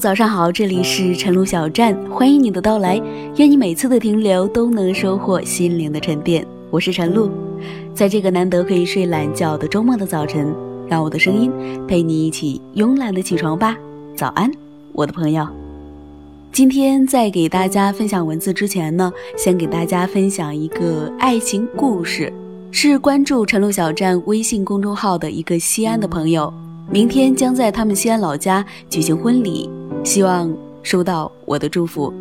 早上好，这里是晨露小站，欢迎你的到来，愿你每次的停留都能收获心灵的沉淀。我是晨露，在这个难得可以睡懒觉的周末的早晨，让我的声音陪你一起慵懒的起床吧。早安，我的朋友。今天在给大家分享文字之前呢，先给大家分享一个爱情故事，是关注晨露小站微信公众号的一个西安的朋友。明天将在他们西安老家举行婚礼，希望收到我的祝福。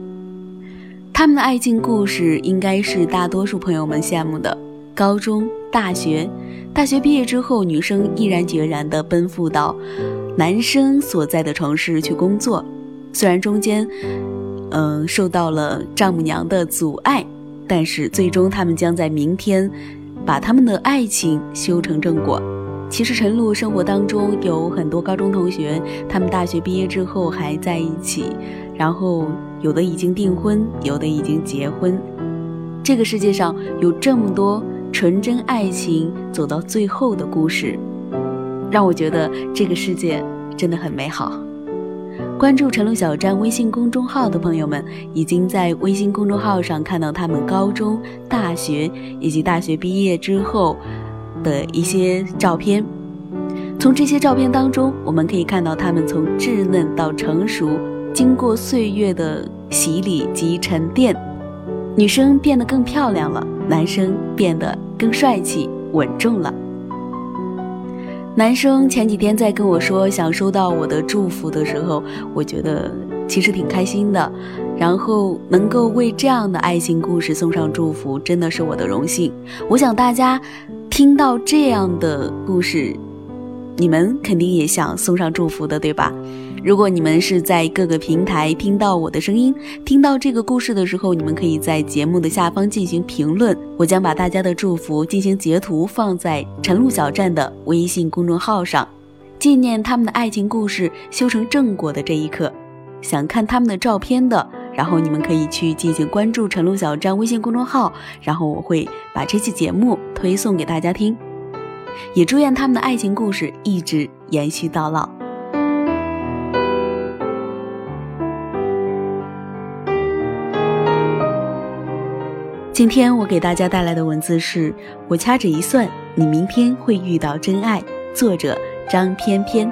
他们的爱情故事应该是大多数朋友们羡慕的。高中、大学，大学毕业之后，女生毅然决然地奔赴到男生所在的城市去工作。虽然中间，嗯，受到了丈母娘的阻碍，但是最终他们将在明天，把他们的爱情修成正果。其实陈露生活当中有很多高中同学，他们大学毕业之后还在一起，然后有的已经订婚，有的已经结婚。这个世界上有这么多纯真爱情走到最后的故事，让我觉得这个世界真的很美好。关注陈露小站微信公众号的朋友们，已经在微信公众号上看到他们高中、大学以及大学毕业之后。的一些照片，从这些照片当中，我们可以看到他们从稚嫩到成熟，经过岁月的洗礼及沉淀，女生变得更漂亮了，男生变得更帅气稳重了。男生前几天在跟我说想收到我的祝福的时候，我觉得其实挺开心的，然后能够为这样的爱情故事送上祝福，真的是我的荣幸。我想大家。听到这样的故事，你们肯定也想送上祝福的，对吧？如果你们是在各个平台听到我的声音，听到这个故事的时候，你们可以在节目的下方进行评论，我将把大家的祝福进行截图放在晨露小站的微信公众号上，纪念他们的爱情故事修成正果的这一刻。想看他们的照片的。然后你们可以去进行关注晨露小站微信公众号，然后我会把这期节目推送给大家听，也祝愿他们的爱情故事一直延续到老。今天我给大家带来的文字是我掐指一算，你明天会遇到真爱。作者张翩翩。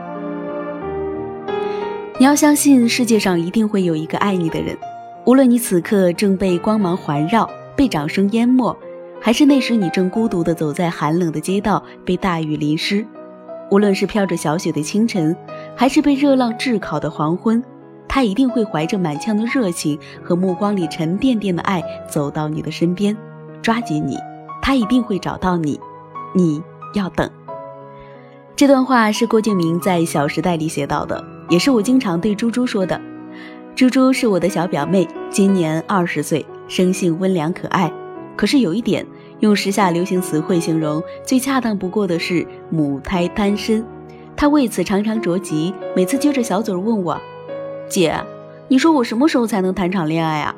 你要相信，世界上一定会有一个爱你的人。无论你此刻正被光芒环绕，被掌声淹没，还是那时你正孤独地走在寒冷的街道，被大雨淋湿；无论是飘着小雪的清晨，还是被热浪炙烤的黄昏，他一定会怀着满腔的热情和目光里沉甸甸的爱走到你的身边，抓紧你。他一定会找到你，你要等。这段话是郭敬明在《小时代》里写到的，也是我经常对猪猪说的。猪猪是我的小表妹，今年二十岁，生性温良可爱。可是有一点，用时下流行词汇形容最恰当不过的是母胎单身。她为此常常着急，每次撅着小嘴问我：“姐，你说我什么时候才能谈场恋爱啊？”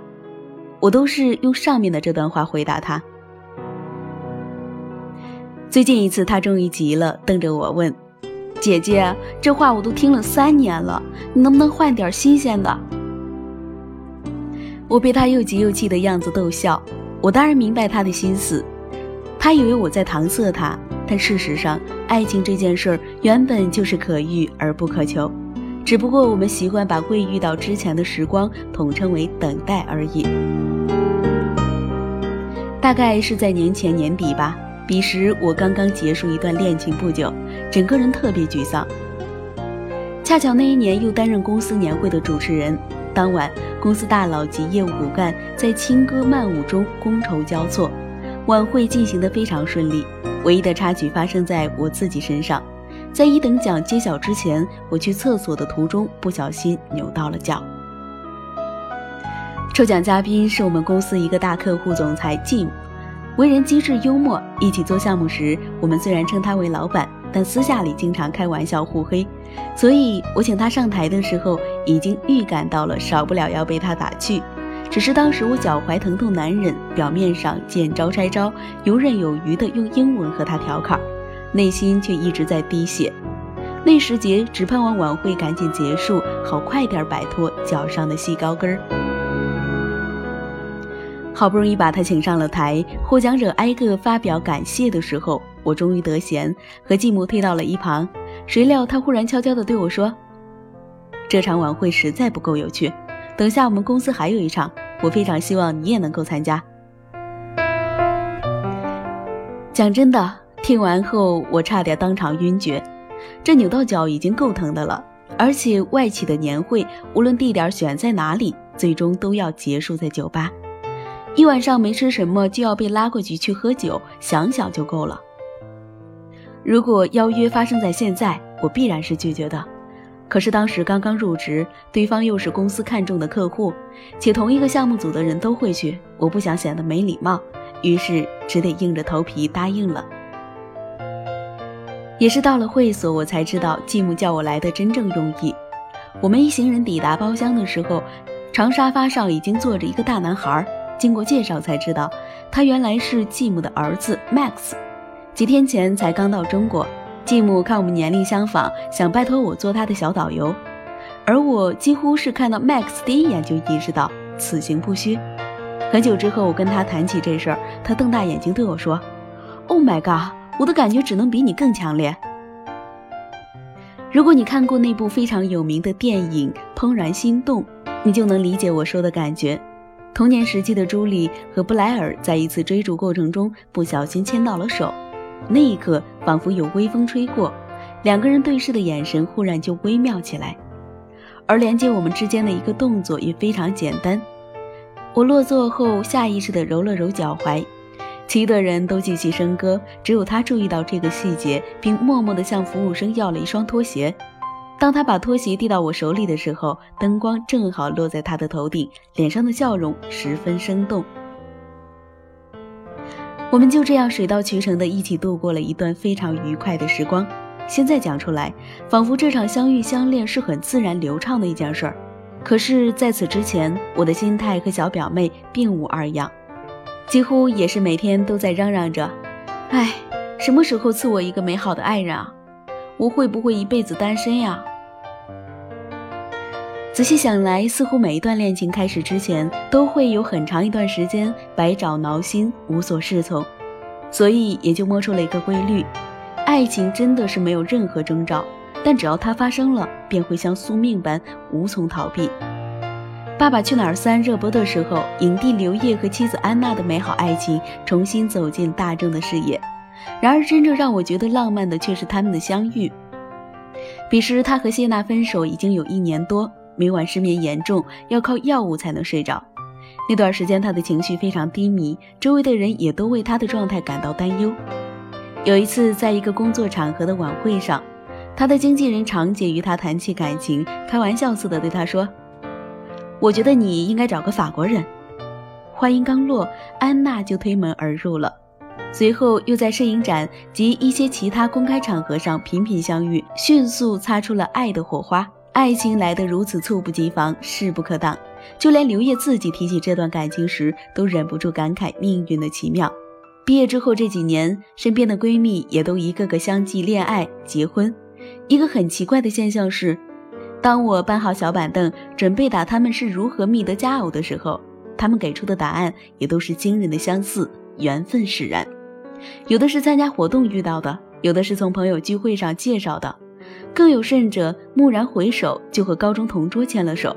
我都是用上面的这段话回答她。最近一次，她终于急了，瞪着我问：“姐姐，这话我都听了三年了，你能不能换点新鲜的？”我被他又急又气的样子逗笑，我当然明白他的心思。他以为我在搪塞他，但事实上，爱情这件事儿原本就是可遇而不可求，只不过我们习惯把未遇到之前的时光统称为等待而已。大概是在年前年底吧，彼时我刚刚结束一段恋情不久，整个人特别沮丧。恰巧那一年又担任公司年会的主持人。当晚，公司大佬及业务骨干在轻歌曼舞中觥筹交错，晚会进行得非常顺利。唯一的插曲发生在我自己身上，在一等奖揭晓之前，我去厕所的途中不小心扭到了脚。抽奖嘉宾是我们公司一个大客户总裁 Jim，为人机智幽默。一起做项目时，我们虽然称他为老板。但私下里经常开玩笑互黑，所以我请他上台的时候，已经预感到了少不了要被他打趣。只是当时我脚踝疼痛难忍，表面上见招拆招，游刃有余地用英文和他调侃，内心却一直在滴血。那时节只盼望晚会赶紧结束，好快点摆脱脚上的细高跟儿。好不容易把他请上了台，获奖者挨个发表感谢的时候，我终于得闲，和继母退到了一旁。谁料他忽然悄悄地对我说：“这场晚会实在不够有趣，等下我们公司还有一场，我非常希望你也能够参加。”讲真的，听完后我差点当场晕厥。这扭到脚已经够疼的了，而且外企的年会，无论地点选在哪里，最终都要结束在酒吧。一晚上没吃什么就要被拉过去去喝酒，想想就够了。如果邀约发生在现在，我必然是拒绝的。可是当时刚刚入职，对方又是公司看中的客户，且同一个项目组的人都会去，我不想显得没礼貌，于是只得硬着头皮答应了。也是到了会所，我才知道继母叫我来的真正用意。我们一行人抵达包厢的时候，长沙发上已经坐着一个大男孩。经过介绍才知道，他原来是继母的儿子 Max，几天前才刚到中国。继母看我们年龄相仿，想拜托我做他的小导游。而我几乎是看到 Max 第一眼就意识到此行不虚。很久之后，我跟他谈起这事儿，他瞪大眼睛对我说：“Oh my god！” 我的感觉只能比你更强烈。如果你看过那部非常有名的电影《怦然心动》，你就能理解我说的感觉。童年时期的朱莉和布莱尔在一次追逐过程中不小心牵到了手，那一刻仿佛有微风吹过，两个人对视的眼神忽然就微妙起来。而连接我们之间的一个动作也非常简单，我落座后下意识地揉了揉脚踝。其余的人都继续笙歌，只有他注意到这个细节，并默默地向服务生要了一双拖鞋。当他把拖鞋递到我手里的时候，灯光正好落在他的头顶，脸上的笑容十分生动。我们就这样水到渠成的一起度过了一段非常愉快的时光。现在讲出来，仿佛这场相遇相恋是很自然流畅的一件事儿。可是，在此之前，我的心态和小表妹并无二样。几乎也是每天都在嚷嚷着：“哎，什么时候赐我一个美好的爱人啊？我会不会一辈子单身呀？”仔细想来，似乎每一段恋情开始之前，都会有很长一段时间百爪挠心，无所适从，所以也就摸出了一个规律：爱情真的是没有任何征兆，但只要它发生了，便会像宿命般无从逃避。《爸爸去哪儿三》热播的时候，影帝刘烨和妻子安娜的美好爱情重新走进大众的视野。然而，真正让我觉得浪漫的却是他们的相遇。彼时，他和谢娜分手已经有一年多，每晚失眠严重，要靠药物才能睡着。那段时间，他的情绪非常低迷，周围的人也都为他的状态感到担忧。有一次，在一个工作场合的晚会上，他的经纪人常姐与他谈起感情，开玩笑似的对他说。我觉得你应该找个法国人。话音刚落，安娜就推门而入了。随后又在摄影展及一些其他公开场合上频频相遇，迅速擦出了爱的火花。爱情来得如此猝不及防，势不可挡。就连刘烨自己提起这段感情时，都忍不住感慨命运的奇妙。毕业之后这几年，身边的闺蜜也都一个个相继恋爱、结婚。一个很奇怪的现象是。当我搬好小板凳，准备打他们是如何觅得佳偶的时候，他们给出的答案也都是惊人的相似，缘分使然。有的是参加活动遇到的，有的是从朋友聚会上介绍的，更有甚者，蓦然回首就和高中同桌牵了手。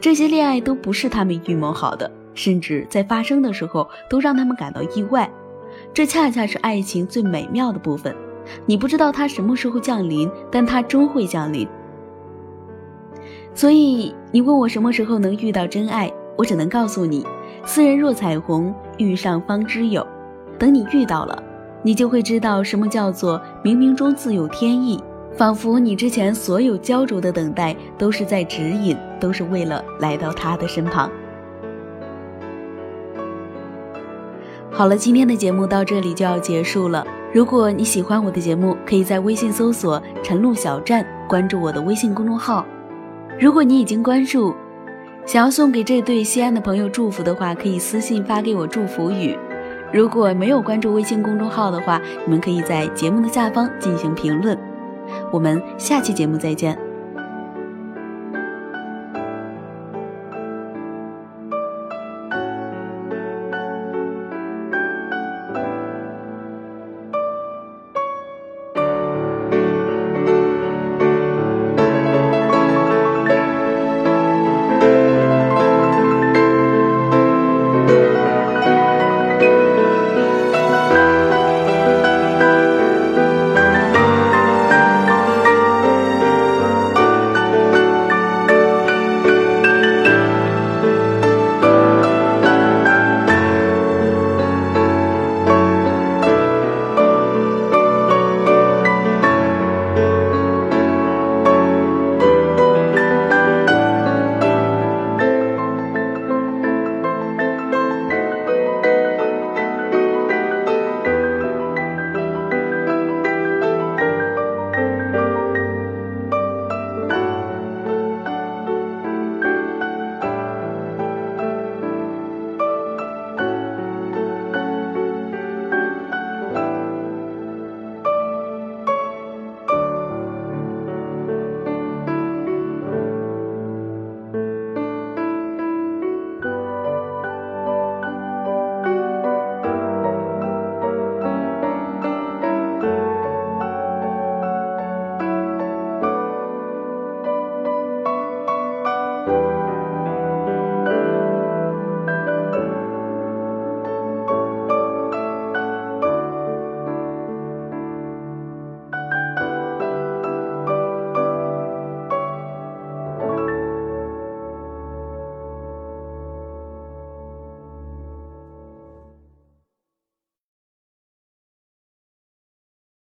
这些恋爱都不是他们预谋好的，甚至在发生的时候都让他们感到意外。这恰恰是爱情最美妙的部分。你不知道它什么时候降临，但它终会降临。所以你问我什么时候能遇到真爱，我只能告诉你：斯人若彩虹，遇上方知有。等你遇到了，你就会知道什么叫做冥冥中自有天意，仿佛你之前所有焦灼的等待，都是在指引，都是为了来到他的身旁。好了，今天的节目到这里就要结束了。如果你喜欢我的节目，可以在微信搜索“晨露小站”，关注我的微信公众号。如果你已经关注，想要送给这对西安的朋友祝福的话，可以私信发给我祝福语。如果没有关注微信公众号的话，你们可以在节目的下方进行评论。我们下期节目再见。